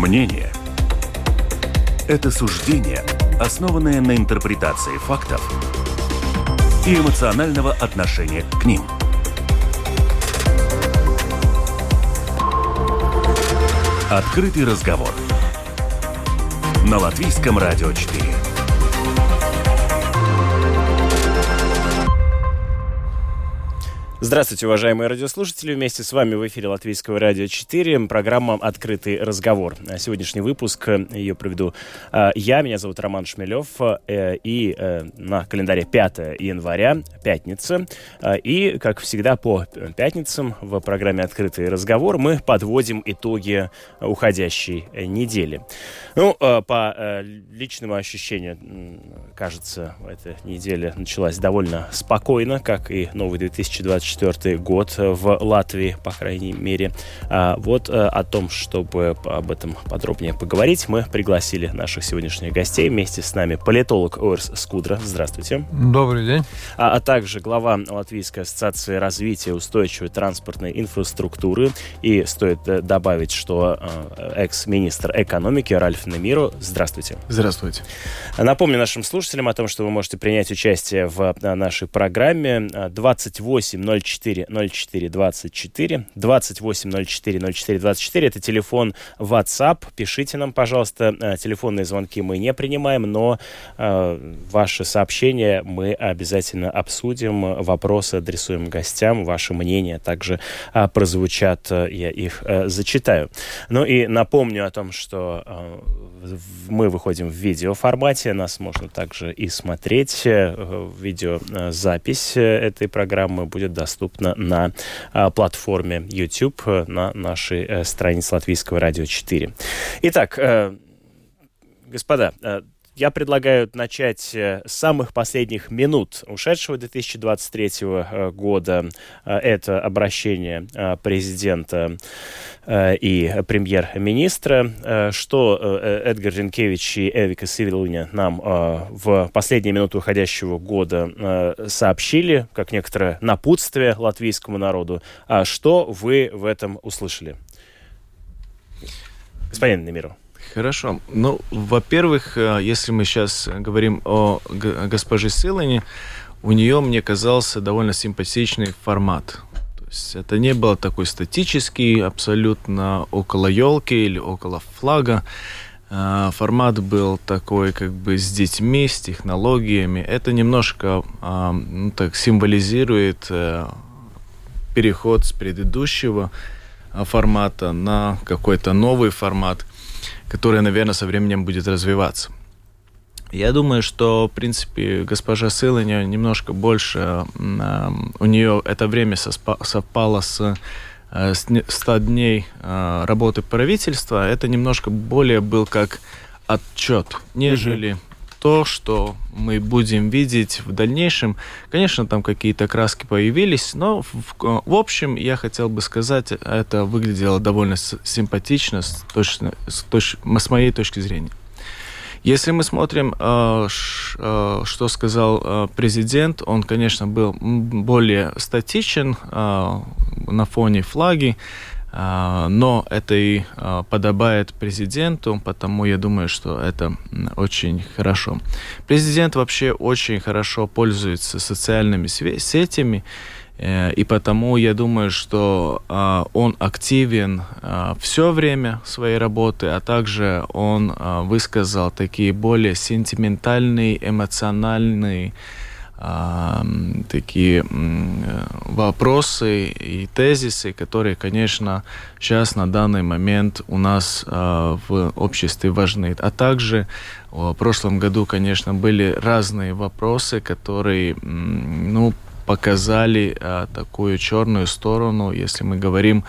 Мнение – это суждение, основанное на интерпретации фактов и эмоционального отношения к ним. Открытый разговор на Латвийском радио 4. Здравствуйте, уважаемые радиослушатели. Вместе с вами в эфире Латвийского радио 4. Программа «Открытый разговор». Сегодняшний выпуск э, ее проведу э, я. Меня зовут Роман Шмелев. Э, и на календаре 5 января, пятница. И, как всегда, по пятницам в программе «Открытый разговор» мы подводим итоги уходящей недели. Ну, по личному ощущению, кажется, эта неделя началась довольно спокойно, как и новый 2024 2024 год в Латвии, по крайней мере. А, вот э, о том, чтобы об этом подробнее поговорить, мы пригласили наших сегодняшних гостей. Вместе с нами политолог Орс Скудра. Здравствуйте. Добрый день. А, а также глава Латвийской ассоциации развития устойчивой транспортной инфраструктуры. И стоит э, добавить, что э, экс-министр экономики Ральф Немиро. Здравствуйте. Здравствуйте. Напомню нашим слушателям о том, что вы можете принять участие в нашей программе 28 04 04 24 28 04 04 24. Это телефон WhatsApp. Пишите нам, пожалуйста. Э, телефонные звонки мы не принимаем, но э, ваши сообщения мы обязательно обсудим. Вопросы адресуем гостям. Ваши мнения также э, прозвучат. Я их э, зачитаю. Ну и напомню о том, что э, мы выходим в видеоформате. Нас можно также и смотреть. Э, видеозапись этой программы будет доступна на а, платформе YouTube э, на нашей э, странице Латвийского радио 4. Итак, э, господа, я предлагаю начать с самых последних минут ушедшего 2023 года. Это обращение президента Э, и премьер-министра, э, что э, Эдгар Ренкевич и Эвика Сивилуня нам в последние минуты уходящего года сообщили, как некоторое напутствие латвийскому народу. А что вы в этом услышали? Господин Немиров. Хорошо. Ну, во-первых, если мы сейчас говорим о госпоже Силане, у нее, мне казался, довольно симпатичный формат есть это не было такой статический, абсолютно около елки или около флага. А, формат был такой как бы с детьми, с технологиями. Это немножко а, ну, так символизирует э, переход с предыдущего формата на какой-то новый формат, который, наверное, со временем будет развиваться. Я думаю, что, в принципе, госпожа Сылыня немножко больше, у нее это время совпало с 100 э, дней э, работы правительства. Это немножко более был как отчет, нежели то, что мы будем видеть в дальнейшем. Конечно, там какие-то краски появились, но в, в общем, я хотел бы сказать, это выглядело довольно симпатично с, точно, с, точ, с моей точки зрения. Если мы смотрим, э, э, что сказал э, президент, он, конечно, был более статичен на фоне флаги, но это и подобает президенту, потому я думаю, что это очень хорошо. Президент вообще очень хорошо пользуется социальными сетями, Э, и потому я думаю, что э, он активен все время своей работы, а также он высказал такие более сентиментальные, эмоциональные такие э, вопросы и тезисы, которые, конечно, сейчас на данный момент у нас э, в обществе важны. А также в прошлом году, конечно, были разные вопросы, которые, ну, показали а, такую черную сторону, если мы говорим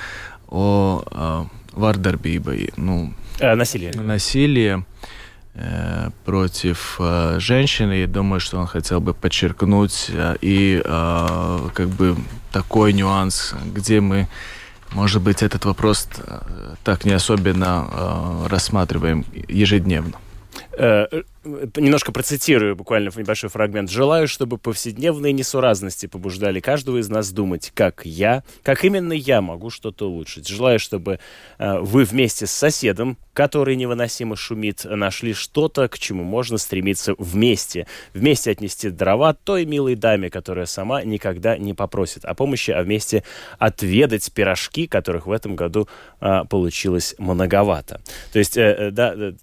о а, вардарбибе, ну, э, насилие. насилие против э, женщины. Я думаю, что он хотел бы подчеркнуть э, и э, как бы такой нюанс, где мы, может быть, этот вопрос э, так не особенно э, рассматриваем ежедневно. Э, э, немножко процитирую буквально небольшой фрагмент. «Желаю, чтобы повседневные несуразности побуждали каждого из нас думать, как я, как именно я могу что-то улучшить. Желаю, чтобы э, вы вместе с соседом, который невыносимо шумит, нашли что-то, к чему можно стремиться вместе. Вместе отнести дрова той милой даме, которая сама никогда не попросит о помощи, а вместе отведать пирожки, которых в этом году получилось многовато». То есть, да,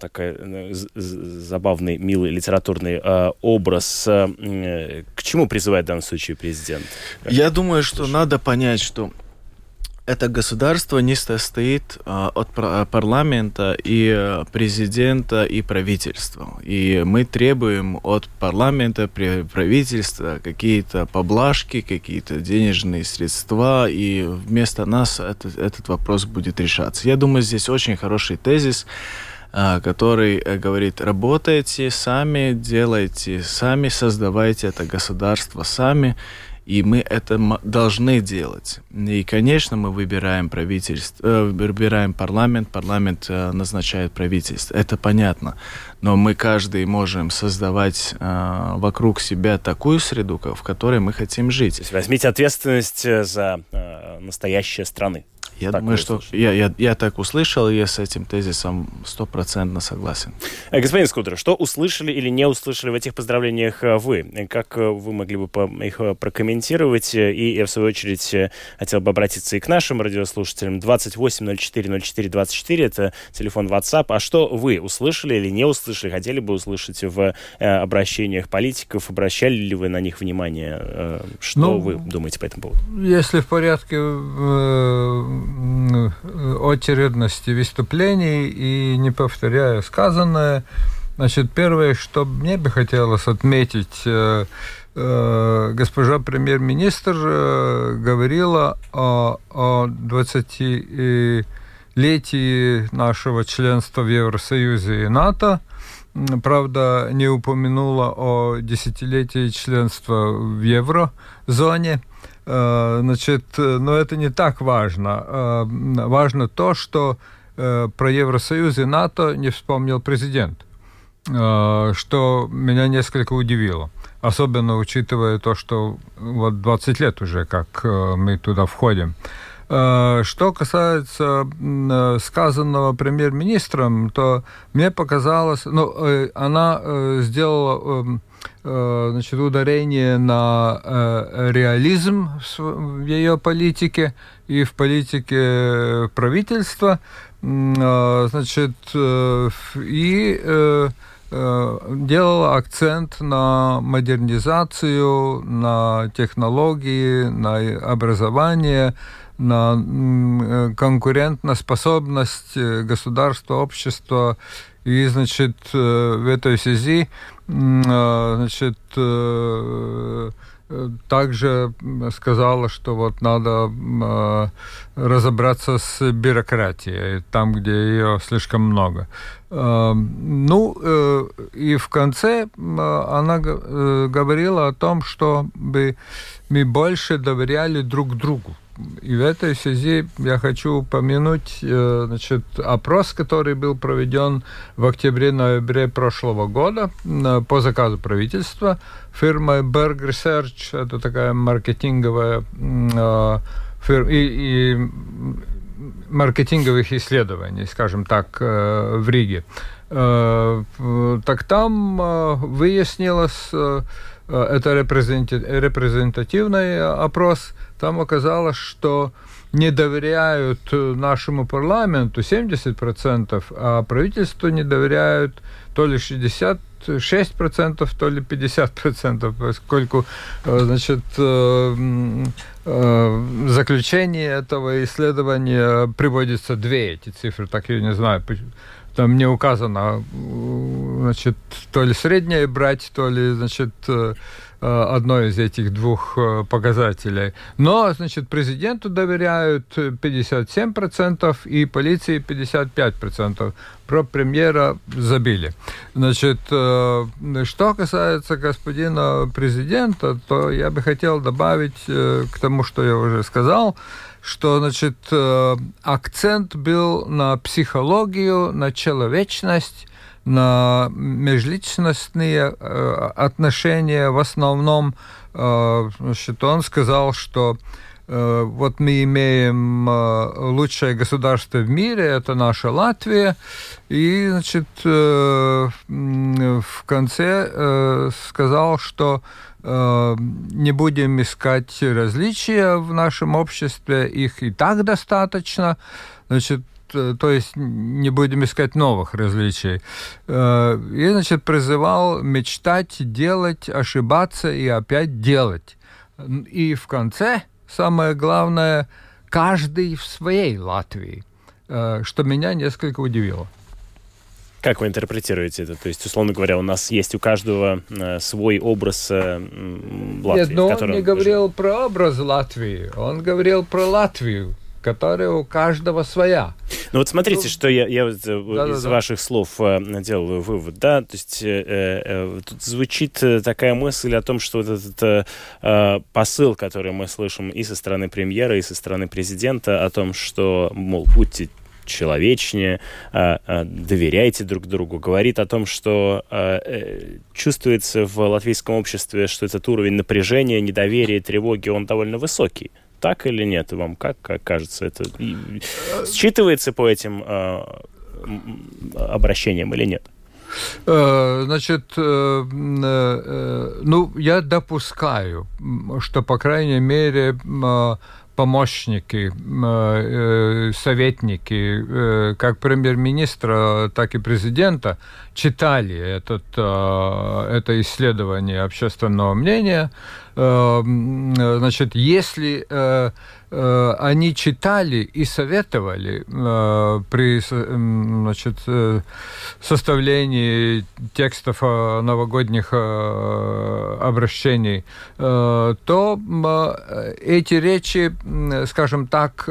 такая забавный, милый литературный э, образ. Э, к чему призывает в данном случае президент? Я думаю, что надо понять, что это государство не состоит а, от парламента и э, президента и правительства. И мы требуем от парламента, правительства какие-то поблажки, какие-то денежные средства, и вместо нас этот, этот вопрос будет решаться. Я думаю, здесь очень хороший тезис который э, говорит, работайте сами, делайте сами, создавайте это государство сами, и мы это должны делать. И, конечно, мы выбираем правительство, э, выбираем парламент, парламент э, назначает правительство. Это понятно. Но мы каждый можем создавать вокруг себя такую среду, в которой мы хотим жить. То есть возьмите ответственность за настоящее страны. Я так думаю, что я, я, я так услышал, и я с этим тезисом стопроцентно согласен. Э, господин Скудер, что услышали или не услышали в этих поздравлениях э, вы? Как э, вы могли бы их прокомментировать? И я, в свою очередь, хотел бы обратиться и к нашим радиослушателям. 28 04 04 24 – это телефон WhatsApp. А что вы услышали или не услышали? Хотели бы услышать в обращениях политиков? Обращали ли вы на них внимание? Что ну, вы думаете по этому поводу? Если в порядке очередности выступлений и не повторяя сказанное, значит, первое, что мне бы хотелось отметить, э, э, госпожа премьер-министр э, говорила о, о 20-летии нашего членства в Евросоюзе и НАТО, правда, не упомянула о десятилетии членства в еврозоне – значит, э, но это не так важно. Э, важно то, что про Евросоюз и НАТО не вспомнил президент, что меня несколько удивило. Особенно учитывая то, что вот 20 лет уже, как мы туда входим. Что касается сказанного премьер-министром, то мне показалось, ну, она сделала эм, Э, значит, ударение на э, реализм в ее политике и в политике правительства, э, значит, и делала акцент на модернизацию, на технологии, на образование, на конкурентоспособность государства, общества. И, значит, в этой связи значит, э, также сказала, что вот надо разобраться с бюрократией, там, где ее слишком много. Ну, э, и в конце она э, говорила о том, чтобы мы больше доверяли друг другу. И в этой связи я хочу упомянуть э, значит, опрос, который был проведен в октябре-ноябре прошлого года по заказу правительства фирмой Berg Research. Это такая маркетинговая э, фирма и, и маркетинговых исследований, скажем так, э, в Риге. Так там выяснилось, это репрезентативный опрос, там оказалось, что не доверяют нашему парламенту 70%, а правительству не доверяют то ли 60 6%, то ли 50%, поскольку, э, значит, э, э, заключение этого исследования приводится две эти цифры, так я не знаю, там не указано, значит, то ли среднее брать, то ли, значит, Э, одно из этих двух э, показателей. Но, значит, президенту доверяют 57% и полиции 55%. Про премьера забили. Значит, э, что касается господина президента, то я бы хотел добавить к тому, что я уже сказал, что, значит, акцент был на психологию, на человечность, на межличностные отношения в основном. Значит, он сказал, что вот мы имеем лучшее государство в мире, это наша Латвия, и, значит, в конце сказал, что не будем искать различия в нашем обществе, их и так достаточно, значит, то есть не будем искать новых различий. И, значит, призывал мечтать, делать, ошибаться и опять делать. И в конце, самое главное, каждый в своей Латвии, что меня несколько удивило. Как вы интерпретируете это? То есть, условно говоря, у нас есть у каждого э, свой образ э, Латвии. Нет, но он не говорил живет. про образ Латвии, он говорил про Латвию, которая у каждого своя. Ну вот смотрите, ну, что я, я вот, э, да, из да, ваших да. слов э, делаю вывод, да, то есть э, э, тут звучит такая мысль о том, что вот этот э, посыл, который мы слышим и со стороны премьера, и со стороны президента, о том, что, мол, будьте человечнее, доверяйте друг другу, говорит о том, что э, чувствуется в латвийском обществе, что этот уровень напряжения, недоверия, тревоги, он довольно высокий. Так или нет? Вам как, как кажется, это считывается по этим обращениям или нет? Э, значит, э, ну, я допускаю, что, по крайней мере, помощники, э, советники, э, как премьер-министра, так и президента, читали этот, э, это исследование общественного мнения. Значит, если они читали и советовали э, при значит, э, составлении текстов новогодних обращений, то эти речи, скажем так,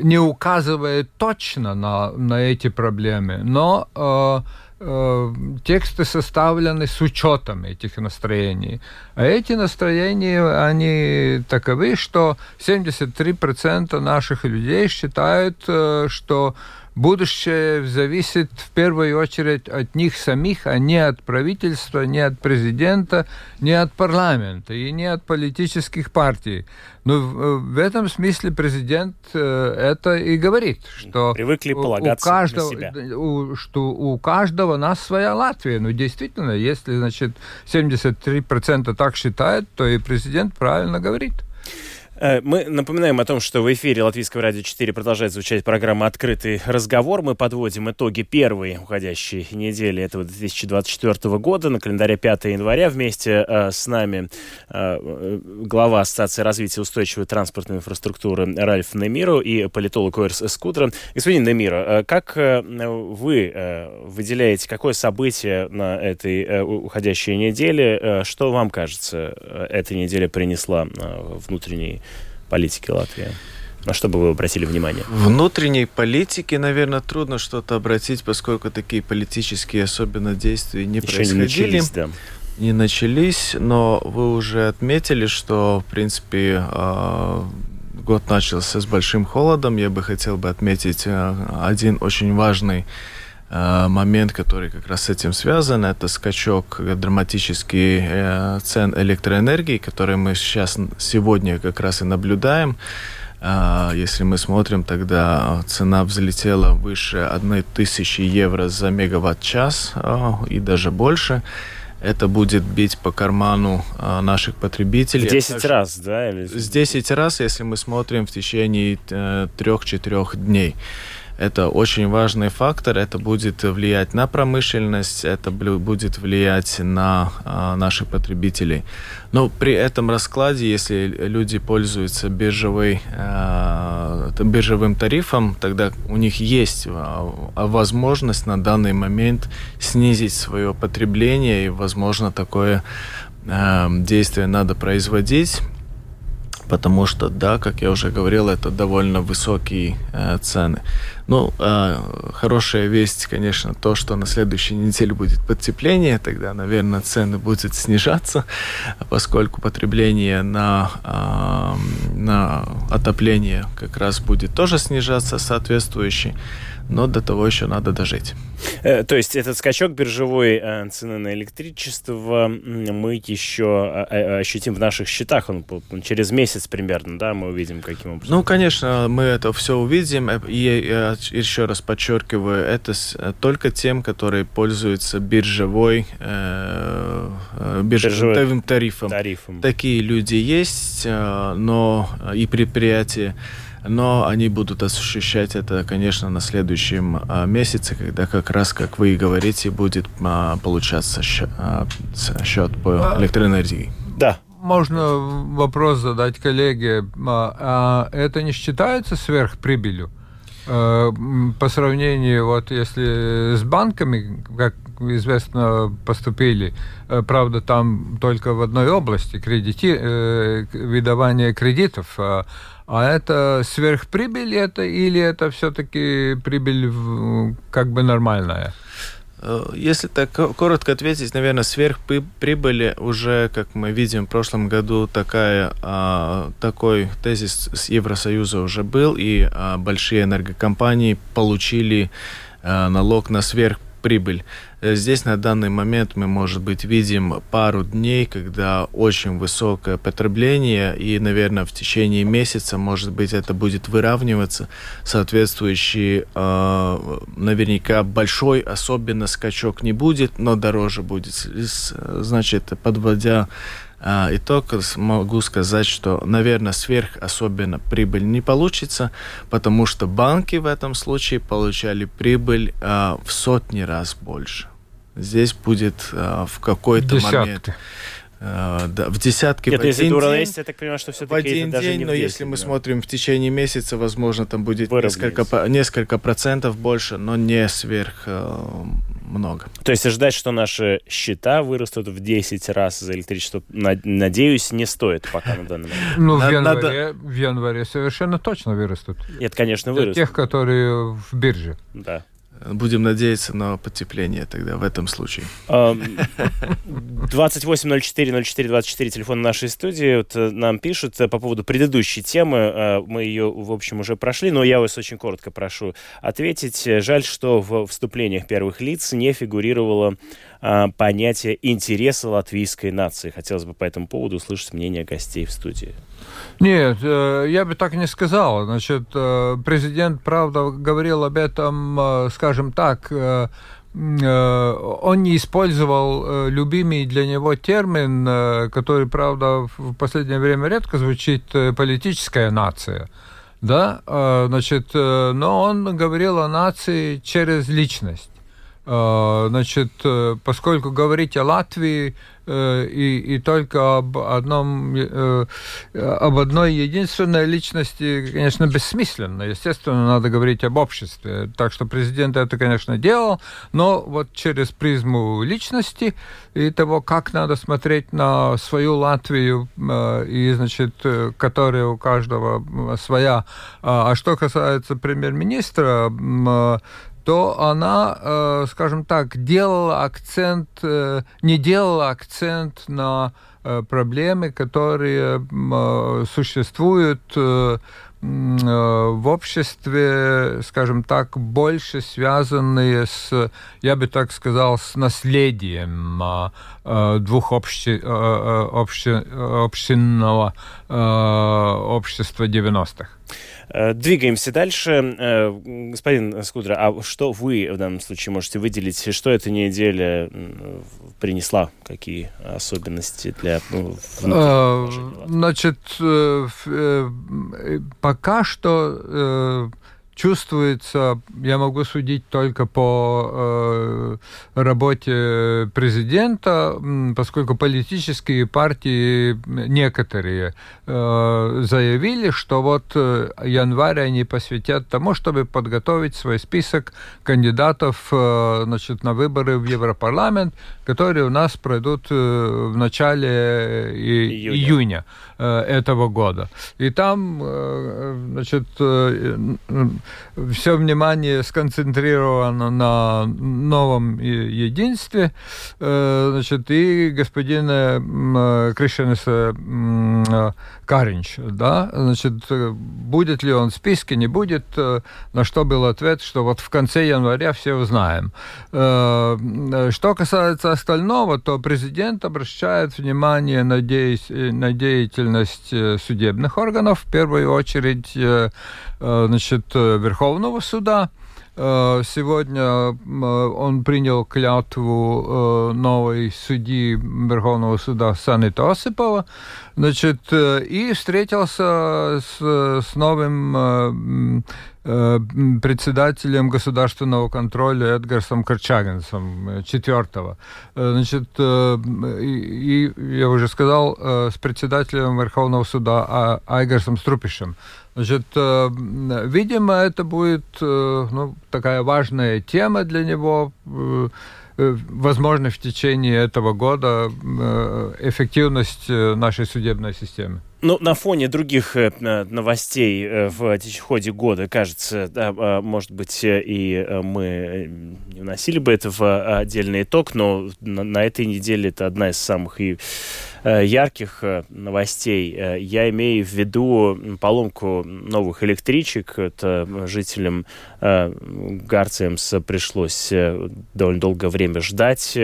не указывают точно на, на эти проблемы, но Э, тексты составлены с учетом этих настроений. А эти настроения, они таковы, что 73% наших людей считают, э, что будущее зависит в первую очередь от них самих, а не от правительства, не от президента, не от парламента и не от политических партий. Но в, этом смысле президент э, это и говорит, что привыкли полагаться у каждого, на себя. У, что у каждого нас своя Латвия. Ну, действительно, если, значит, 73% так считают, то и президент правильно говорит. Э, мы напоминаем о том, что в эфире Латвийского радио 4 продолжает звучать программа «Открытый разговор». Мы подводим итоги первой уходящей недели этого 2024 года. На календаре 5 января вместе э, с нами э, глава Ассоциации развития устойчивой транспортной инфраструктуры Ральф Немиро и политолог Уэрс Скудра. Господин Немиро, как вы выделяете, какое событие на этой уходящей неделе? Что вам кажется, эта неделя принесла внутренней политики Латвии? На что бы вы обратили внимание? Внутренней политики, наверное, трудно что-то обратить, поскольку такие политические особенно действия не Еще происходили. Не начались, да. Не начались, но вы уже отметили, что, в принципе, а, год начался с большим холодом. Я бы хотел бы отметить а, один очень важный момент, который как раз с этим связан, это скачок драматический э, цен электроэнергии, который мы сейчас сегодня как раз и наблюдаем. А, если мы смотрим, тогда цена взлетела выше 1000 евро за мегаватт-час и даже больше. Это будет бить по карману наших потребителей. В 10 раз, да? Или... С 10 раз, если мы смотрим в течение 3-4 э, дней. Это очень важный фактор. Это будет влиять на промышленность, это будет влиять на а, наших потребителей. Но при этом раскладе, если люди пользуются биржевой, а, биржевым тарифом, тогда у них есть а, возможность на данный момент снизить свое потребление, и, возможно, такое а, действие надо производить потому что, да, как я уже говорил, это довольно высокие э, цены. Ну, э, хорошая весть, конечно, то, что на следующей неделе будет потепление, тогда, наверное, цены будут снижаться, поскольку потребление на, э, на отопление как раз будет тоже снижаться соответствующий но до того еще надо дожить. Э, то есть этот скачок биржевой э, цены на электричество мы еще э, ощутим в наших счетах, он через месяц примерно, да, мы увидим каким образом? Ну, конечно, мы это все увидим, и я еще раз подчеркиваю, это только тем, которые пользуются биржевой, биржевым тарифом. тарифом. Такие люди есть, но и предприятия но они будут ощущать это, конечно, на следующем а, месяце, когда как раз, как вы и говорите, будет а, получаться счет, а, счет по электроэнергии. Да. Можно вопрос задать коллеге. А, а это не считается сверхприбылью? По сравнению, вот если с банками, как известно, поступили, правда, там только в одной области кредити, э, выдавание кредитов, а это сверхприбыль это или это все-таки прибыль как бы нормальная? Э, если так коротко ответить, наверное, сверхприбыли уже, как мы видим, в прошлом году такая, а, такой тезис с Евросоюза уже был, и а, большие энергокомпании получили а, налог на сверхприбыль прибыль. Э, здесь на данный момент мы, может быть, видим пару дней, когда очень высокое потребление, и, наверное, в течение месяца, может быть, это будет выравниваться. Соответствующий, э, наверняка, большой особенно скачок не будет, но дороже будет. Значит, подводя а, итог могу сказать, что, наверное, сверх особенно прибыль не получится, потому что банки в этом случае получали прибыль а, в сотни раз больше. Здесь будет а, в какой-то момент Uh, да, в десятки Нет, в один если день. я так понимаю, что все в один это день, не но 10, если мы да. смотрим в течение месяца, возможно, там будет несколько, несколько процентов больше, но не сверх uh, много. То есть ожидать, что наши счета вырастут в 10 раз за электричество, надеюсь, не стоит пока на данный момент. Ну, в январе, в январе совершенно точно вырастут. Нет, конечно, вырастут. Для тех, которые в бирже. Да. Будем надеяться на потепление тогда в этом случае. 28040424, телефон нашей студии. Вот э, нам пишут э, по поводу предыдущей темы. Э, мы ее, в общем, уже прошли, но я вас очень коротко прошу ответить. Жаль, что в вступлениях первых лиц не фигурировало понятие интереса латвийской нации. Хотелось бы по этому поводу услышать мнение гостей в студии. Нет, э, я бы так не сказал. Значит, э, президент, правда, говорил об этом, э, скажем так, он не использовал любимый для него термин, который, правда, в последнее время редко звучит, политическая нация. Да, значит, но он говорил о нации через личность. Значит, поскольку говорить о Латвии и, и только об, одном, э, об одной единственной личности, конечно, бессмысленно. Естественно, надо говорить об обществе. Так что президент это, конечно, делал, но вот через призму личности и того, как надо смотреть на свою Латвию, э, и, значит, которая у каждого своя. А, а что касается премьер-министра, то она, э, скажем так, делала акцент, э, не делала акцент на э, проблемы, которые существуют в обществе, скажем так, больше связанные с, я бы так сказал, с наследием двух обще, обще, общинного общества 90-х. Э, двигаемся дальше. Э, господин Скудра, а что вы в данном случае можете выделить? Что эта неделя принесла? Какие особенности для... Ну, Значит, э, пока что чувствуется, я могу судить только по э, работе президента, поскольку политические партии некоторые э, заявили, что вот э, январь они посвятят тому, чтобы подготовить свой список кандидатов э, значит, на выборы в Европарламент, которые у нас пройдут э, в начале э, июня. июня. Этого года. И там, значит, все внимание сконцентрировано на новом единстве, значит, и господин Кришенес Каринч, да, значит, будет ли он в списке, не будет, на что был ответ, что вот в конце января все узнаем. Что касается остального, то президент обращает внимание на, де... на деятельность э, судебных органов, в первую очередь э, э, значит, Верховного суда. Сегодня он принял клятву новой судьи Верховного суда Санита Осипова, значит, и встретился с, с новым Э, председателем государственного контроля Эдгарсом Корчагинсом, э, четвертого. Э, значит, и, и я уже сказал, с председателем Верховного суда а, Айгарсом Струпишем. Значит, видимо, это будет ну, такая важная тема для него возможно, в течение этого года эффективность нашей судебной системы. Ну, на фоне других э, новостей э, в ходе года, кажется, да, а, может быть, э, и мы не вносили бы это в отдельный итог, но на этой неделе это одна из самых и ярких новостей. Я имею в виду поломку новых электричек. Это жителям Гарциемса пришлось довольно долгое время ждать,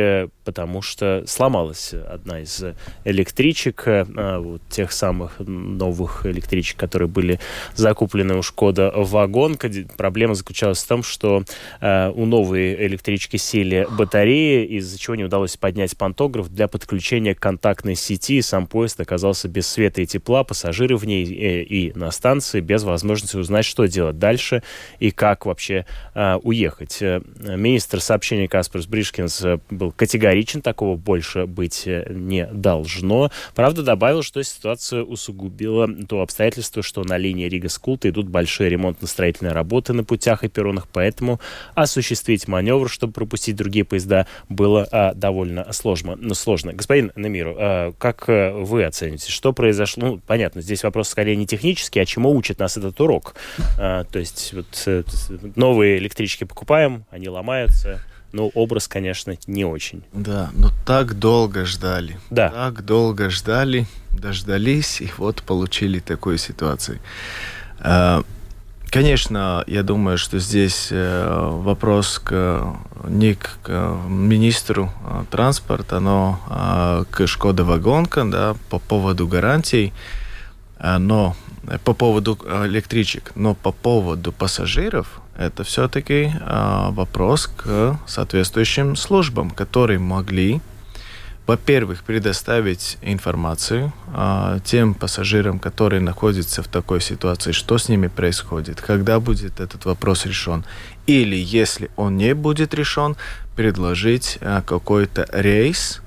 потому что сломалась одна из электричек, вот тех самых новых электричек, которые были закуплены у Шкода вагон. Проблема заключалась в том, что э, у новой электрички сели батареи, из-за чего не удалось поднять пантограф для подключения к контактной сети. Сам поезд оказался без света и тепла, пассажиры в ней э, и на станции без возможности узнать, что делать дальше и как вообще э, уехать. Э, министр сообщения Каспарс Бришкинс э, был категоричен, такого больше быть э, не должно. Правда, добавил, что ситуацию усугубило то обстоятельство, что на линии Рига-Скулте идут большие ремонтно-строительные работы на путях и перронах, поэтому осуществить маневр, чтобы пропустить другие поезда, было а, довольно сложно. Ну, сложно. Господин Намиру, а, как а, вы оцените, что произошло? Ну, понятно, здесь вопрос скорее не технический, а чему учит нас этот урок? А, то есть вот, э, новые электрички покупаем, они ломаются, но образ, конечно, не очень. Да, но так долго ждали. Да. Так долго ждали, дождались, и вот получили такую ситуацию. А, конечно, я думаю, что здесь э, вопрос к, не к министру а, транспорта, но а, к Шкода Вагонка да, по поводу гарантий. Но э, по поводу электричек, но по поводу пассажиров это все-таки э, вопрос к соответствующим службам, которые могли, во-первых, предоставить информацию э, тем пассажирам, которые находятся в такой ситуации, что с ними происходит, когда будет этот вопрос решен, или если он не будет решен, предложить э, какой-то рейс,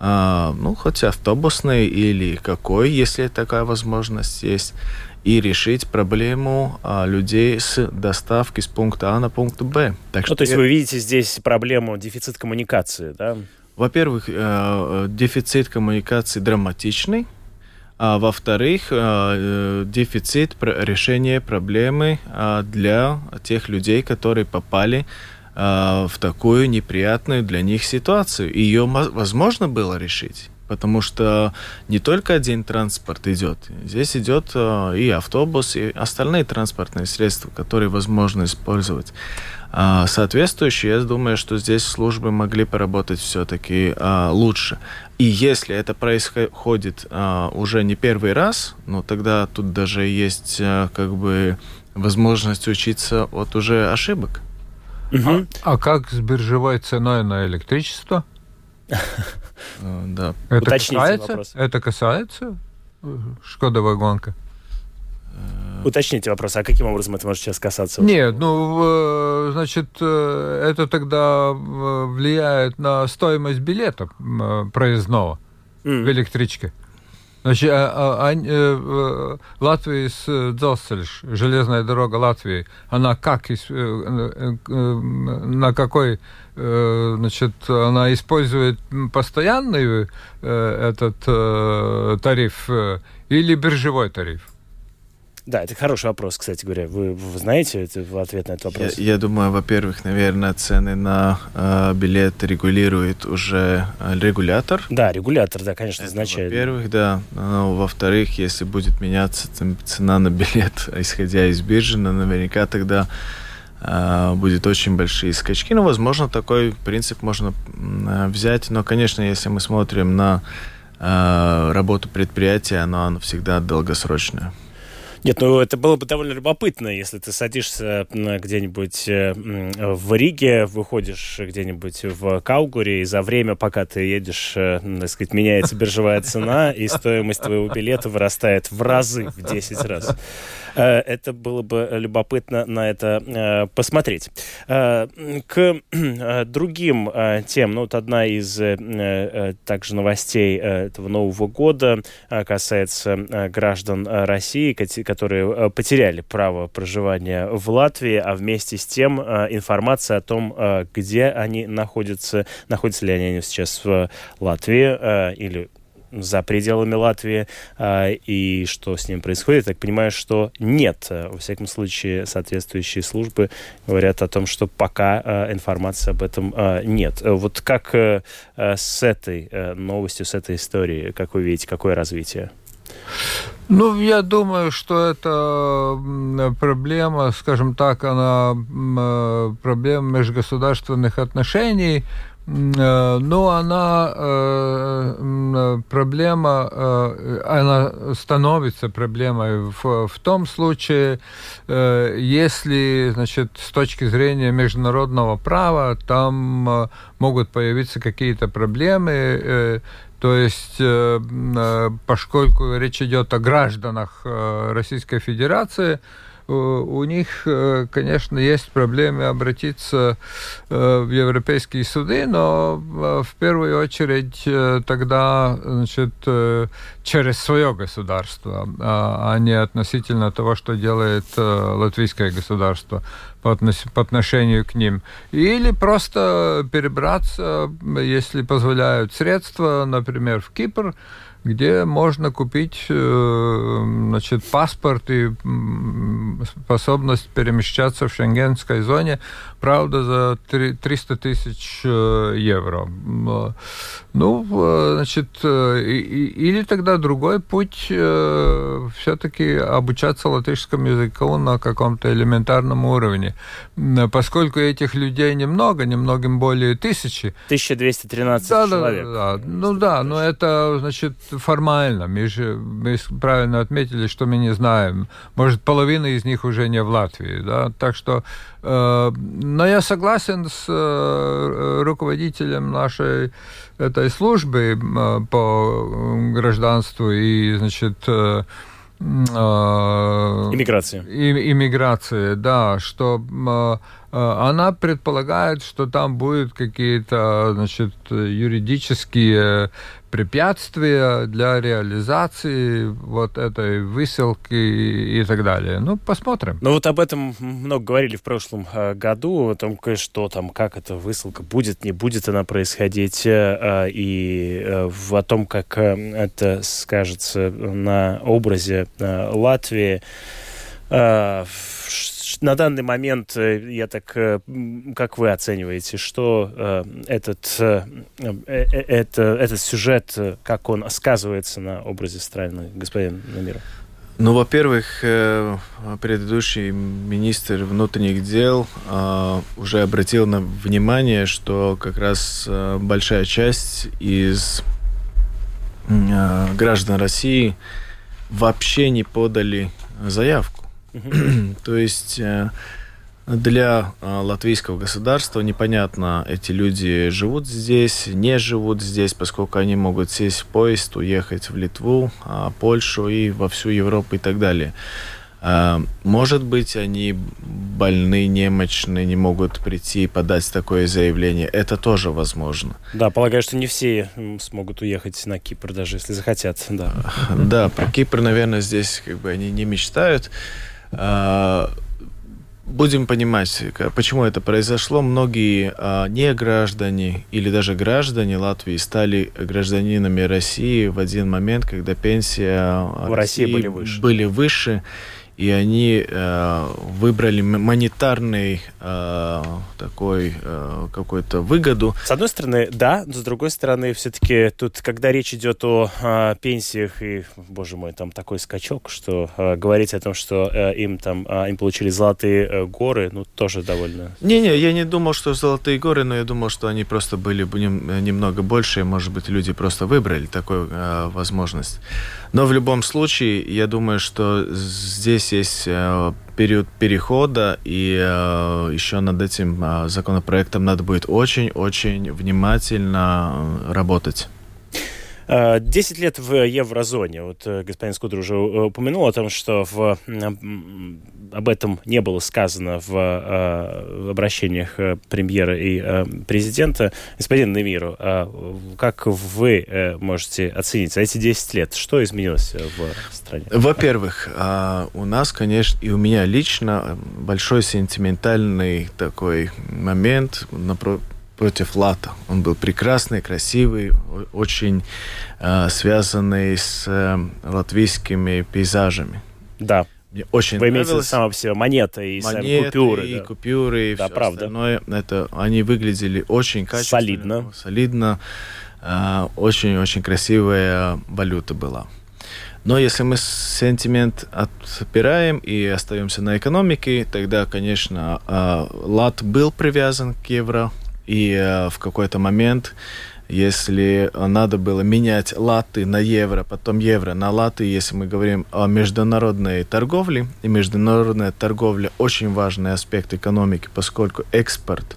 а, ну, хоть автобусный или какой, если такая возможность есть, и решить проблему а, людей с доставки с пункта А на пункт Б. Так ну, что то есть вы видите здесь проблему дефицит коммуникации, да? Во-первых, э, дефицит коммуникации драматичный, а во-вторых, э, э, дефицит решения проблемы э, для тех людей, которые попали в такую неприятную для них ситуацию. Ее возможно было решить потому что не только один транспорт идет, здесь идет э, и автобус, и остальные транспортные средства, которые возможно использовать. А, соответствующие, я думаю, что здесь службы могли поработать все-таки а, лучше. И если это происходит а, уже не первый раз, ну тогда тут даже есть как бы возможность учиться от уже ошибок. Угу. А, а как с биржевой ценой на электричество? Э, да. Это касается, вопрос. Это касается э, Шкода Вагонка? Э, Уточните вопрос, а каким образом это может сейчас касаться? Нет, ну, значит, это тогда влияет на стоимость билета проездного mm. в электричке. Значит, а, а, а, э, с Дзелстельш, железная дорога Латвии, она как, э, э, на какой, э, значит, она использует постоянный э, этот э, тариф, э, или биржевой тариф? Да, это хороший вопрос, кстати говоря. Вы, вы знаете это, ответ на этот вопрос? Я, я думаю, во-первых, наверное, цены на э, билет регулирует уже э, регулятор. Да, регулятор, да, конечно, изначально. Во-первых, да. Но, во-вторых, если будет меняться цена на билет, исходя из биржи, наверняка тогда э, будет очень большие скачки. Ну, возможно, такой принцип можно э, взять. Но, конечно, если мы смотрим на работу предприятия, оно, оно всегда долгосрочное. Нет, ну это было бы довольно любопытно, если ты садишься где-нибудь э, в Риге, выходишь где-нибудь в Каугуре, и за время, пока ты едешь, э, так сказать, меняется биржевая цена, и стоимость твоего билета вырастает в разы, в 10 раз. Э, это было бы любопытно на это посмотреть. К другим тем, ну вот одна из также новостей этого Нового года касается граждан России, которые э, потеряли право проживания в Латвии, а вместе с тем э, информация о том, э, где они находятся, находятся ли они сейчас в Латвии или за пределами Латвии и что с ним происходит. Я так понимаю, что нет. Во всяком случае, соответствующие службы говорят о том, что пока информации об этом нет. Вот как с этой новостью, с этой историей, как вы видите, какое развитие? Ну, я думаю, что это проблема, скажем так, она э, проблема межгосударственных отношений, э, но она э, проблема, она становится проблемой в, в том случае, если, значит, с точки зрения международного права там могут появиться какие-то проблемы, то есть, э, э, поскольку речь идет о гражданах э, Российской Федерации, у них, конечно, есть проблемы обратиться в европейские суды, но в первую очередь тогда значит, через свое государство, а, а не относительно того, что делает латвийское государство по отношению к ним. Или просто перебраться, если позволяют средства, например, в Кипр, где можно купить э, значит, паспорт и способность перемещаться в шенгенской зоне, правда, за 300 тысяч э, евро. Ну, значит, э, или тогда другой путь все-таки обучаться латышскому языку на каком-то элементарном уровне. Поскольку этих людей немного, немногим более тысячи. 1213 да, человек. Да, да. Ну да, но это, значит, формально. Мы же мы правильно отметили, что мы не знаем. Может, половина из них уже не в Латвии. Да? Так что... Э, но я согласен с э, руководителем нашей этой службы э, по гражданству и, значит, э, э Иммиграции. И, иммиграции, да, что э, она предполагает, что там будут какие-то, значит, юридические препятствия для реализации вот этой выселки и так далее. Ну, посмотрим. Ну, вот об этом много говорили в прошлом э, году, о том, что там, как эта высылка будет, не будет она происходить, э, э, и о том, как это скажется на образе Латвии на данный момент, э, я так, э, как вы оцениваете, что э, этот, это, этот сюжет, как он сказывается на образе страны, господин Намиров? Ну, во-первых, предыдущий министр внутренних дел уже обратил на внимание, что как раз большая часть из граждан России вообще не подали заявку. То есть э, для э, латвийского государства непонятно, эти люди живут здесь, не живут здесь, поскольку они могут сесть в поезд, уехать в Литву, а, Польшу и во всю Европу и так далее. Э, может быть, они больны, немощны, не могут прийти и подать такое заявление. Это тоже возможно. Да, полагаю, что не все смогут уехать на Кипр, даже если захотят. Да, да про Кипр, наверное, здесь как бы они не мечтают. А, будем понимать, почему это произошло. Многие а, не граждане или даже граждане Латвии стали гражданинами России в один момент, когда пенсия в России, России были выше. Были выше и они э, выбрали монетарный э, такой э, какой-то выгоду. С одной стороны, да, но с другой стороны, все-таки тут, когда речь идет о э, пенсиях и, боже мой, там такой скачок, что э, говорить о том, что э, им там э, им получили золотые э, горы, ну тоже довольно. Не-не, я не думал, что золотые горы, но я думал, что они просто были немного больше, и, может быть, люди просто выбрали такую э, возможность. Но в любом случае, я думаю, что здесь есть э, период перехода, и э, еще над этим э, законопроектом надо будет очень-очень внимательно работать. Десять лет в еврозоне. Вот господин Скудер уже упомянул о том, что в об этом не было сказано в, э, в обращениях э, премьера и э, президента. Господин Немиру, как вы можете оценить за эти 10 лет, что изменилось в стране? Во-первых, у нас, конечно, и у меня лично большой сентиментальный такой момент против Лата. Он был прекрасный, красивый, очень связанный с латвийскими пейзажами. Да. Мне очень Вы имеете нравилось. само по себе монеты и монеты, купюры. и да. купюры, и да, все правда. остальное. Это, они выглядели очень качественно. Солидно. Солидно. Очень-очень а, красивая валюта была. Но если мы сентимент отпираем и остаемся на экономике, тогда, конечно, а, лат был привязан к евро, и а, в какой-то момент если надо было менять латы на евро, потом евро на латы, если мы говорим о международной торговле, и международная торговля очень важный аспект экономики, поскольку экспорт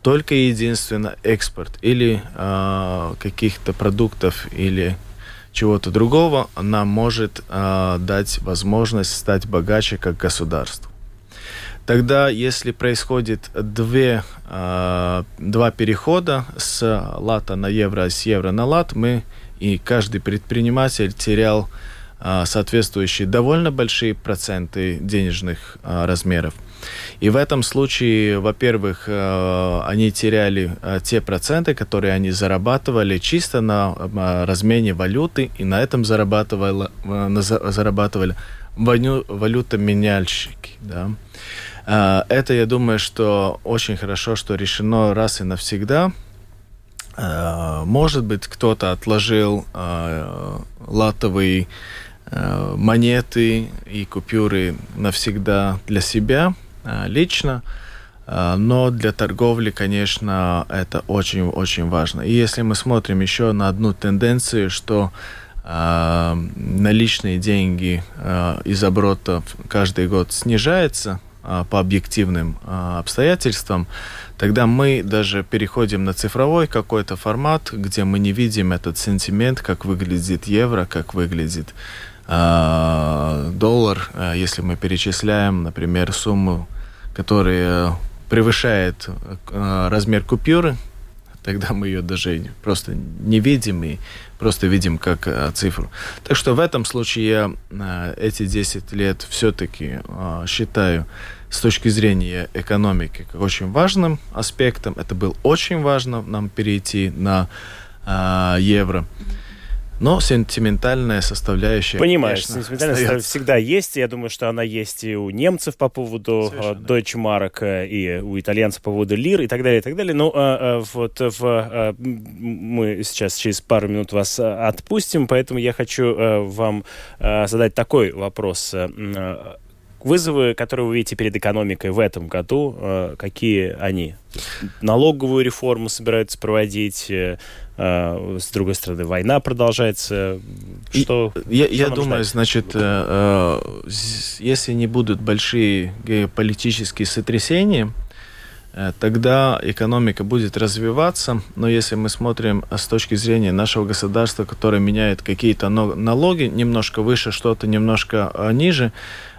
только единственно экспорт или э, каких-то продуктов или чего-то другого нам может э, дать возможность стать богаче как государство. Тогда, если происходит две, э, два перехода с лата на евро, с евро на лат, мы и каждый предприниматель терял э, соответствующие довольно большие проценты денежных э, размеров. И в этом случае, во-первых, э, они теряли э, те проценты, которые они зарабатывали чисто на э, размене валюты, и на этом зарабатывали, зарабатывали валютоменяльщики. Да. А, это, я думаю, что очень хорошо, что решено раз и навсегда. А, может быть, кто-то отложил а, латовые монеты и купюры навсегда для себя лично, но для торговли, конечно, это очень-очень важно. И если мы смотрим еще на одну тенденцию, что наличные деньги из оборота каждый год снижается, по объективным а, обстоятельствам, тогда мы даже переходим на цифровой какой-то формат, где мы не видим этот сентимент, как выглядит евро, как выглядит э, доллар, если мы перечисляем, например, сумму, которая превышает размер купюры, тогда мы ее даже просто не видим и просто видим как цифру. Так что в этом случае я эти 10 лет все-таки считаю с точки зрения экономики как очень важным аспектом. Это было очень важно нам перейти на э, евро. Но сентиментальная составляющая. Понимаешь, сентиментальная составляющая всегда есть. Я думаю, что она есть и у немцев по поводу а, Mark, э, и у итальянцев по поводу лир и так далее, и так далее. Но а, а, вот в, а, мы сейчас через пару минут вас отпустим, поэтому я хочу а, вам а, задать такой вопрос вызовы, которые вы видите перед экономикой в этом году, э, какие они? Налоговую реформу собираются проводить, э, э, с другой стороны, война продолжается. Что, И, я что я думаю, ждать? значит, если не будут большие геополитические сотрясения, тогда экономика будет развиваться. Но если мы смотрим с точки зрения нашего государства, которое меняет какие-то налоги, немножко выше, что-то немножко ниже,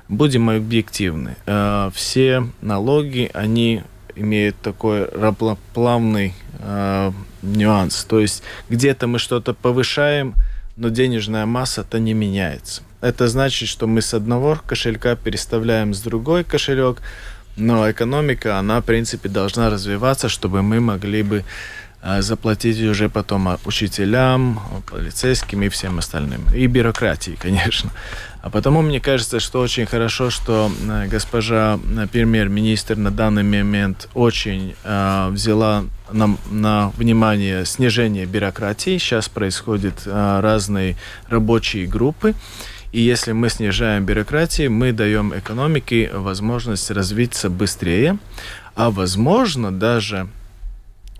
Будем объективны. Э, все налоги, они имеют такой равноплавный э, нюанс. То есть где-то мы что-то повышаем, но денежная масса-то не меняется. Это значит, что мы с одного кошелька переставляем с другой кошелек, Но экономика, она, в принципе, должна развиваться, чтобы мы могли бы заплатить уже потом учителям, полицейским и всем остальным. И бюрократии, конечно. А потому мне кажется, что очень хорошо, что э, госпожа премьер-министр на данный момент очень э, взяла на, на внимание снижение бюрократии. Сейчас происходят э, разные рабочие группы. И если мы снижаем бюрократию, мы даем экономике возможность развиться быстрее, а возможно даже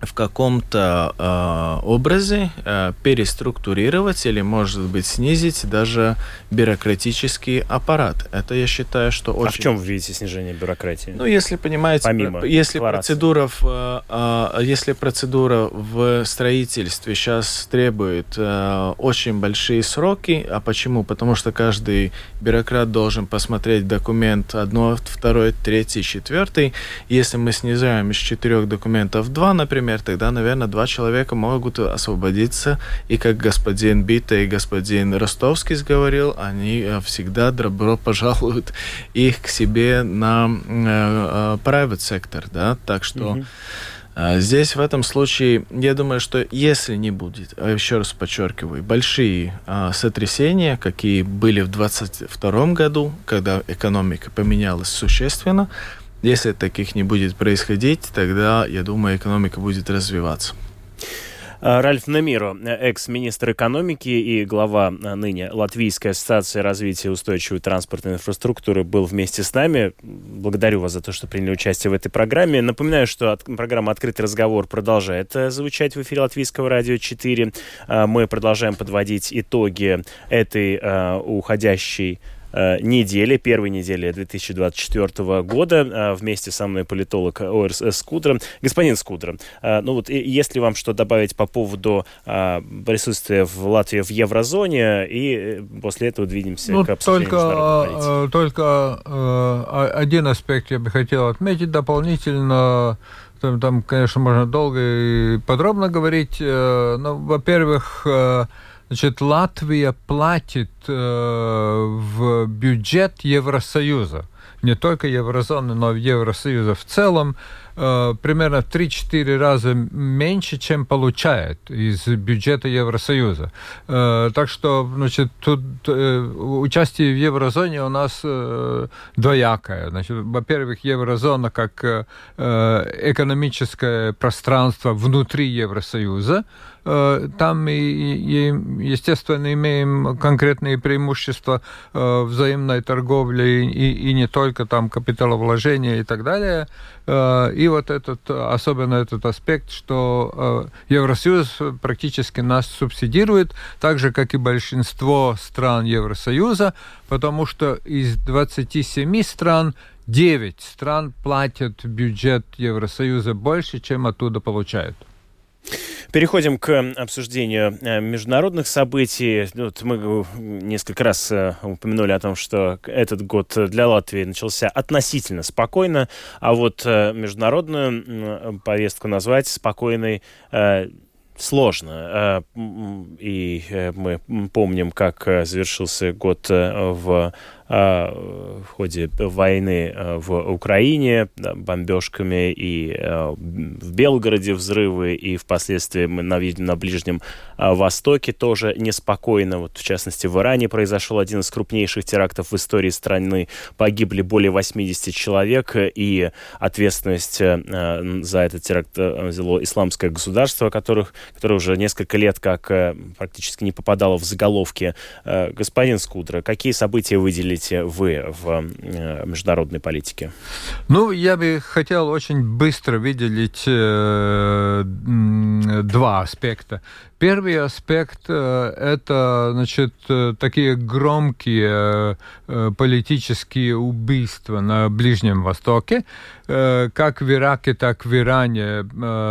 в каком-то э, образе э, переструктурировать или, может быть, снизить даже бюрократический аппарат. Это я считаю, что очень... А в чем вы видите снижение бюрократии? Ну, если понимаете, Помимо если процедура, в, э, если процедура в строительстве сейчас требует э, очень большие сроки, а почему? Потому что каждый бюрократ должен посмотреть документ одно, второй, третий, четвертый. Если мы снижаем из четырех документов два, например, например, тогда, наверное, два человека могут освободиться. И как господин Бита и господин Ростовский говорил, они э, всегда добро пожалуют их к себе на э, э, private сектор, да, так что... Mm-hmm. Здесь в этом случае, я думаю, что если не будет, еще раз подчеркиваю, большие а, сотрясения, какие были в 2022 году, когда экономика поменялась существенно, если таких не будет происходить, тогда, я думаю, экономика будет развиваться. А, Ральф Намиро, экс-министр экономики и глава а, ныне Латвийской ассоциации развития устойчивой транспортной инфраструктуры, был вместе с нами. Благодарю вас за то, что приняли участие в этой программе. Напоминаю, что от, программа «Открытый разговор» продолжает э, звучать в эфире Латвийского радио 4. А, мы продолжаем подводить итоги этой уходящей недели, первой недели 2024 года. Э, вместе со мной политолог ОРС Скудра. Господин Скудра, э, ну вот если вам что добавить по поводу присутствия в Латвии в еврозоне, и после этого двинемся ну, к обсуждению только, только один аспект я бы хотел отметить дополнительно. Там, там, конечно, можно долго и подробно говорить. Но, во-первых, Значит, Латвия платит э, в бюджет Евросоюза, не только еврозоны, но и Евросоюза в целом, э, примерно в 3-4 раза меньше, чем получает из бюджета Евросоюза. Э, так что, значит, тут э, участие в еврозоне у нас э, двоякое. Значит, во-первых, еврозона как э, экономическое пространство внутри Евросоюза, там, и, и, естественно, имеем конкретные преимущества э, взаимной торговли и, и не только там капиталовложения и так далее. Э, и вот этот, особенно этот аспект, что Евросоюз практически нас субсидирует, так же, как и большинство стран Евросоюза, потому что из 27 стран 9 стран платят бюджет Евросоюза больше, чем оттуда получают. Переходим к обсуждению э, международных событий. Вот мы э, несколько раз э, упомянули о том, что этот год для Латвии начался относительно спокойно, а вот международную повестку назвать спокойной сложно. И мы помним, как завершился год в в ходе войны в Украине, бомбежками и в Белгороде взрывы, и впоследствии мы видим на Ближнем Востоке тоже неспокойно. Вот, в частности, в Иране произошел один из крупнейших терактов в истории страны. Погибли более 80 человек, и ответственность за этот теракт взяло исламское государство, которых, которое уже несколько лет как практически не попадало в заголовки. Господин Скудра, какие события выделили видите вы в э, международной политике? Ну, я бы хотел очень быстро выделить э, два аспекта. Первый аспект э, это, значит, э, такие громкие э, политические убийства на Ближнем Востоке, как в Ираке, так в Иране,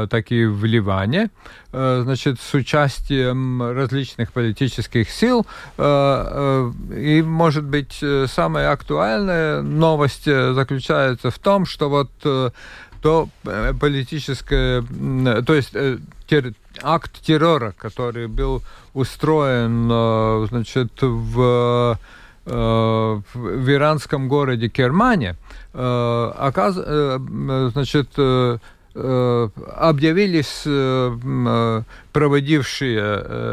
так и в Ливане, значит, с участием различных политических сил. И, может быть, самая актуальная новость заключается в том, что вот то политическое, то есть акт террора, который был устроен, э, значит, в в иранском городе Кермане, оказ... значит, объявились проводившие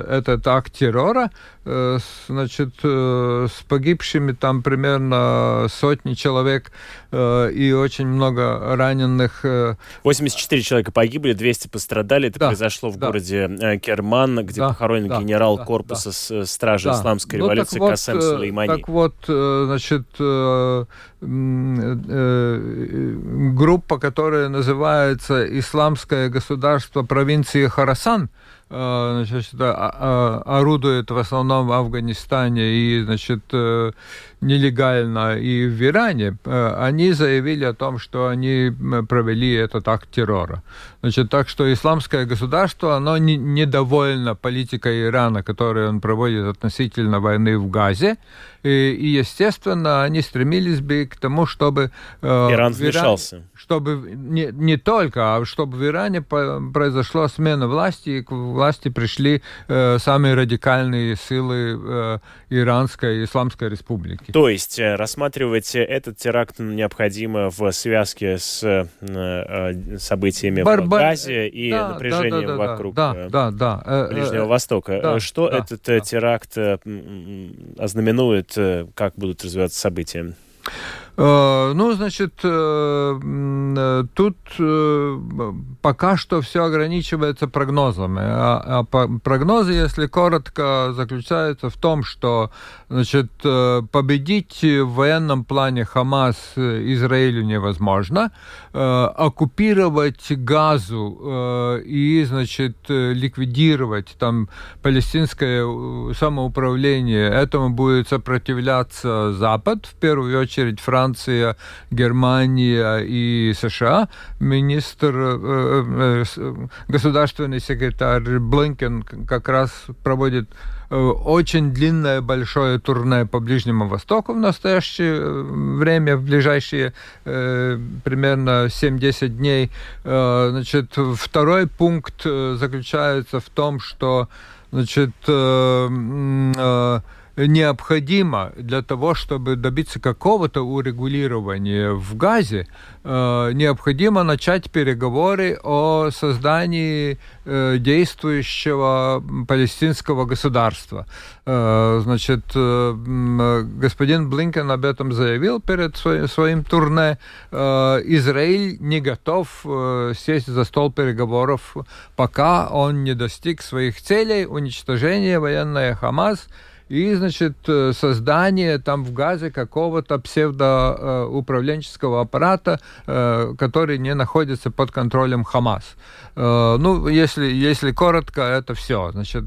этот акт террора Э, значит, э, с погибшими там примерно сотни человек э, и очень много раненых. 84 человека погибли, 200 пострадали. Это да, произошло в да. городе Керман, где да, похоронен да, генерал да, корпуса да, стражи да. исламской ну, революции вот, Касем Сулеймани. Так вот, значит, группа, которая называется «Исламское государство провинции Харасан», значит, орудует в основном в Афганистане и, значит, э, нелегально и в Иране, э, они заявили о том, что они провели этот акт террора. Значит, так что исламское государство, оно не, недовольно политикой Ирана, которую он проводит относительно войны в Газе, и, и естественно, они стремились бы к тому, чтобы... Э, Иран вмешался. Иран, чтобы не, не только, а чтобы в Иране произошла смена власти, и к власти пришли э, самые радикальные силы э, Иранской Исламской Республики. То есть э, рассматривать этот теракт необходимо в связке с э, э событиями Бар в Газе и да, напряжением да, да, вокруг да, да, да, Ближнего Востока. Да, Что да, этот да. теракт ознаменует, как будут развиваться события? Э, ну, значит, э, э, тут пока что все ограничивается прогнозами. А, а прогнозы, если коротко, заключаются в том, что значит, победить в военном плане Хамас Израилю невозможно, оккупировать Газу и, значит, ликвидировать там палестинское самоуправление, этому будет сопротивляться Запад, в первую очередь Франция, Франция, Германия и США, министр, э, э, э, государственный секретарь Блинкен как раз проводит очень длинное большое турне по Ближнему Востоку в настоящее время, в ближайшие э, примерно 7-10 дней. Э, значит, второй пункт заключается в том, что значит, э, э, необходимо для того, чтобы добиться какого-то урегулирования в Газе, э, необходимо начать переговоры о создании э, действующего палестинского государства. Э, значит, господин Блинкен об этом заявил перед своим турне. Израиль не готов сесть за стол переговоров, пока он не достиг своих целей уничтожения военной Хамас – и, значит, э, создание там в Газе какого-то псевдоуправленческого аппарата, э, который не находится под контролем Хамас. Э, ну, если, если коротко, это все. Значит,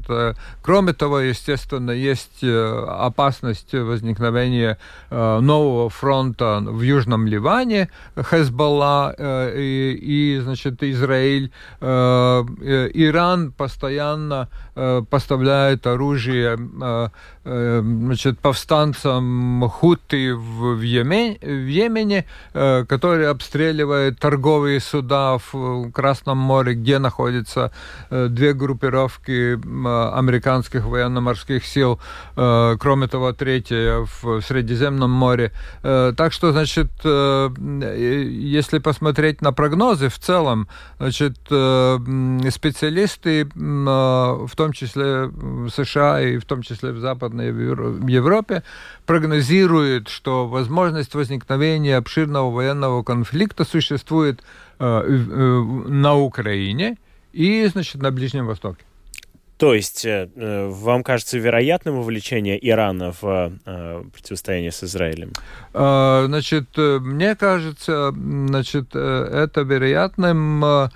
кроме того, естественно, есть опасность возникновения нового фронта в Южном Ливане, Хезболла и, и значит, Израиль. Иран постоянно поставляет оружие Э, значит, повстанцам Хуты в, в, Йемен, в Йемене, э, которые обстреливают торговые суда в Красном море, где находятся э, две группировки американских военно-морских сил, кроме того, третья в Средиземном море. Так что, значит, если посмотреть на прогнозы в целом, значит, специалисты, в том числе в США и в том числе в Западной в Европе, прогнозирует, что возможность возникновения обширного военного конфликта существует э, э, на Украине и, значит, на Ближнем Востоке. То есть э, вам кажется вероятным вовлечение Ирана в противостояние с Израилем? Значит, мне кажется, значит, это вероятным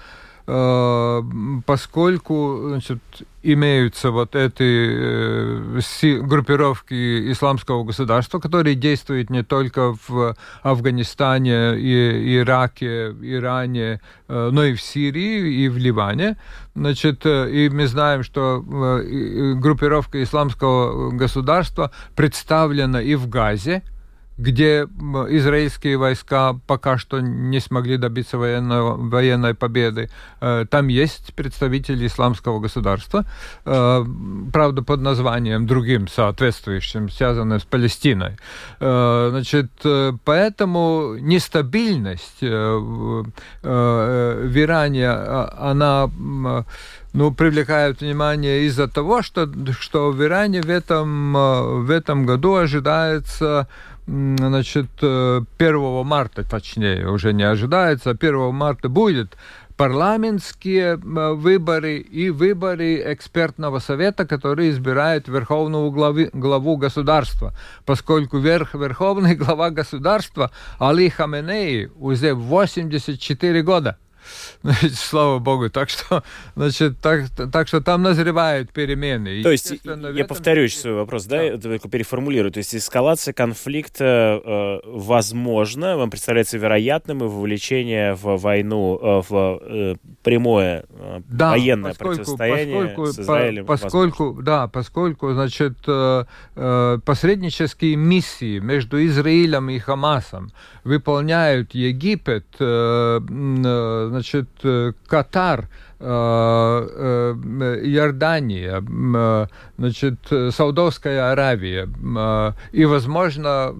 поскольку значит, имеются вот эти э, группировки исламского государства, которые действуют не только в Афганистане, и Ираке, Иране, э, но и в Сирии, и в Ливане. Значит, и мы знаем, что группировка исламского государства представлена и в Газе, где израильские войска пока что не смогли добиться военного, военной победы. Э, там есть представители исламского государства, э, правда, под названием другим соответствующим, связанным с Палестиной. Э, значит, поэтому нестабильность в Иране, она ну, привлекают внимание из-за того, что, что в Иране в этом, в этом году ожидается значит, 1 э, марта, точнее, уже не ожидается, 1 а марта будет парламентские выборы и выборы экспертного совета, который избирает верховную главы, главу государства, поскольку верх, верховный глава государства Али Хаменеи уже 84 года. Слава богу. Так что, значит, так, так что там назревают перемены. То есть, я этом... повторюсь свой вопрос, да, да. только переформулирую. То есть эскалация конфликта э, возможна, вам представляется вероятным и вовлечение в войну, э, в э, прямое э, да, военное поскольку, противостояние поскольку, с Израилем? По, поскольку, возможно. да, поскольку, значит, э, э, посреднические миссии между Израилем и Хамасом выполняют Египет, э, э, значит, э, Катар, э, э, Иордания, значит, Саудовская Аравия и, возможно,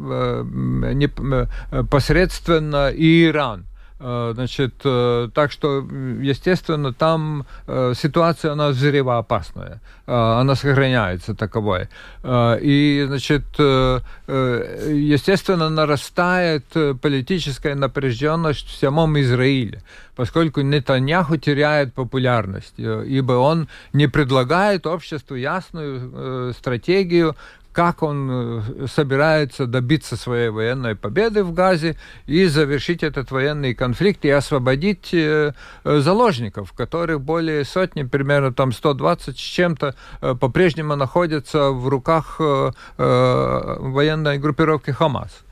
непосредственно и Иран. Значит, так что, естественно, там ситуация, она взрывоопасная, она сохраняется таковой. И, значит, естественно, нарастает политическая напряженность в самом Израиле поскольку Нетаньяху теряет популярность, э, ибо он не предлагает обществу ясную э, стратегию, как он э, собирается добиться своей военной победы в Газе и завершить этот военный конфликт и освободить заложников, которых более сотни, примерно там 120 с чем-то, по-прежнему находятся в руках военной группировки Хамас.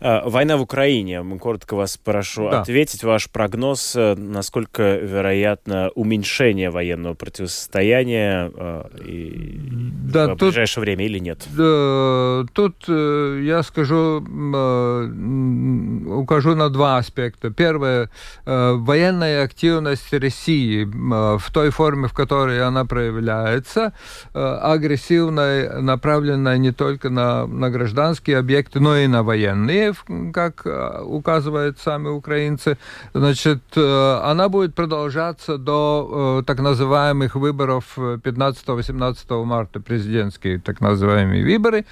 А, война в Украине. Коротко вас прошу да. ответить. Ваш прогноз, э, насколько вероятно уменьшение военного противостояния э, и да, в тут, ближайшее время или нет? Да, тут э, я скажу, укажу на два аспекта. Первое, военная активность России в той форме, в которой она проявляется, агрессивная, направленная не только на, на гражданские объекты, но и на военные как э, указывают сами украинцы, значит, э, она будет продолжаться до э, так называемых выборов 15-18 марта, президентские так называемые выборы.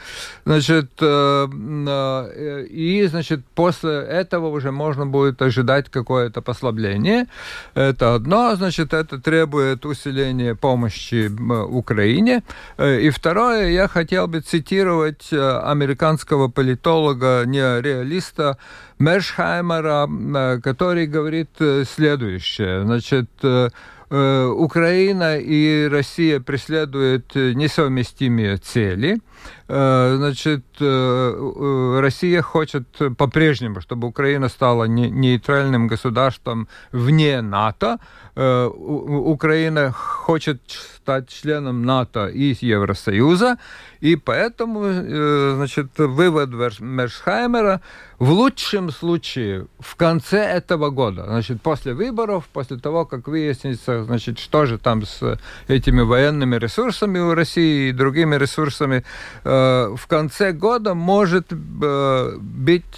Значит, и, значит, после этого уже можно будет ожидать какое-то послабление. Это одно, значит, это требует усиления помощи Украине. И второе, я хотел бы цитировать американского политолога не реалиста Мершхаймера, э, который говорит э, следующее. Значит, э, Украина и Россия преследуют несовместимые цели. Значит, Россия хочет по-прежнему, чтобы Украина стала нейтральным государством вне НАТО. Украина хочет стать членом НАТО и Евросоюза. И поэтому, э, значит, вывод Мершхаймера в лучшем случае в конце этого года, значит, после выборов, после того, как выяснится, значит, что же там с этими военными ресурсами у России и другими ресурсами, э, в конце года может э, быть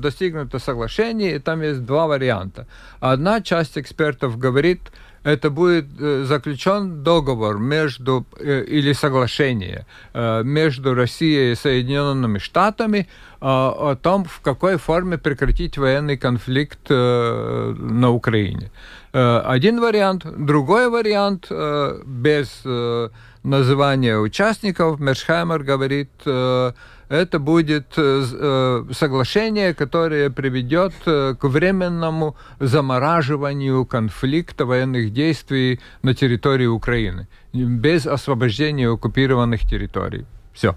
достигнуто соглашение, и там есть два варианта. Одна часть экспертов говорит, это будет э, заключен договор между э, или соглашение э, между Россией и Соединенными Штатами о том, в какой форме прекратить военный конфликт на Украине. Один вариант. Другой вариант без называния участников. Мершхаймер говорит это будет э, э, соглашение, которое приведет э, к временному замораживанию конфликта военных действий на территории Украины без освобождения оккупированных территорий. Все.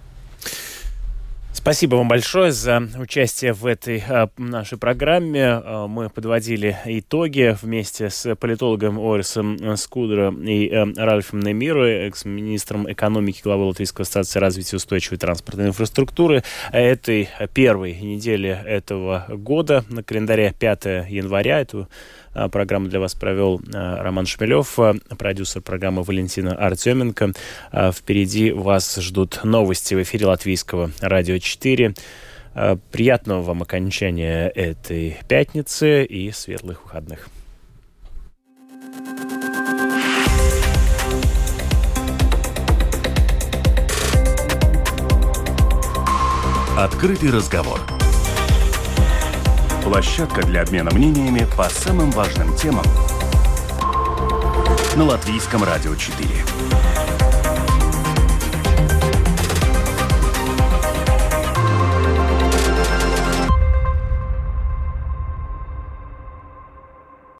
Спасибо вам большое за участие в этой а, нашей программе. А, мы подводили итоги вместе с политологом Орисом Скудро и а, Ральфом Немиро, экс-министром экономики главы Латвийской ассоциации развития устойчивой транспортной инфраструктуры этой первой недели этого года на календаре 5 января. Эту программу для вас провел а, Роман Шмелев, а, продюсер программы Валентина Артеменко. Впереди вас ждут новости в эфире Латвийского радио 4. Приятного вам окончания этой пятницы и светлых выходных. Открытый разговор. Площадка для обмена мнениями по самым важным темам на Латвийском радио 4.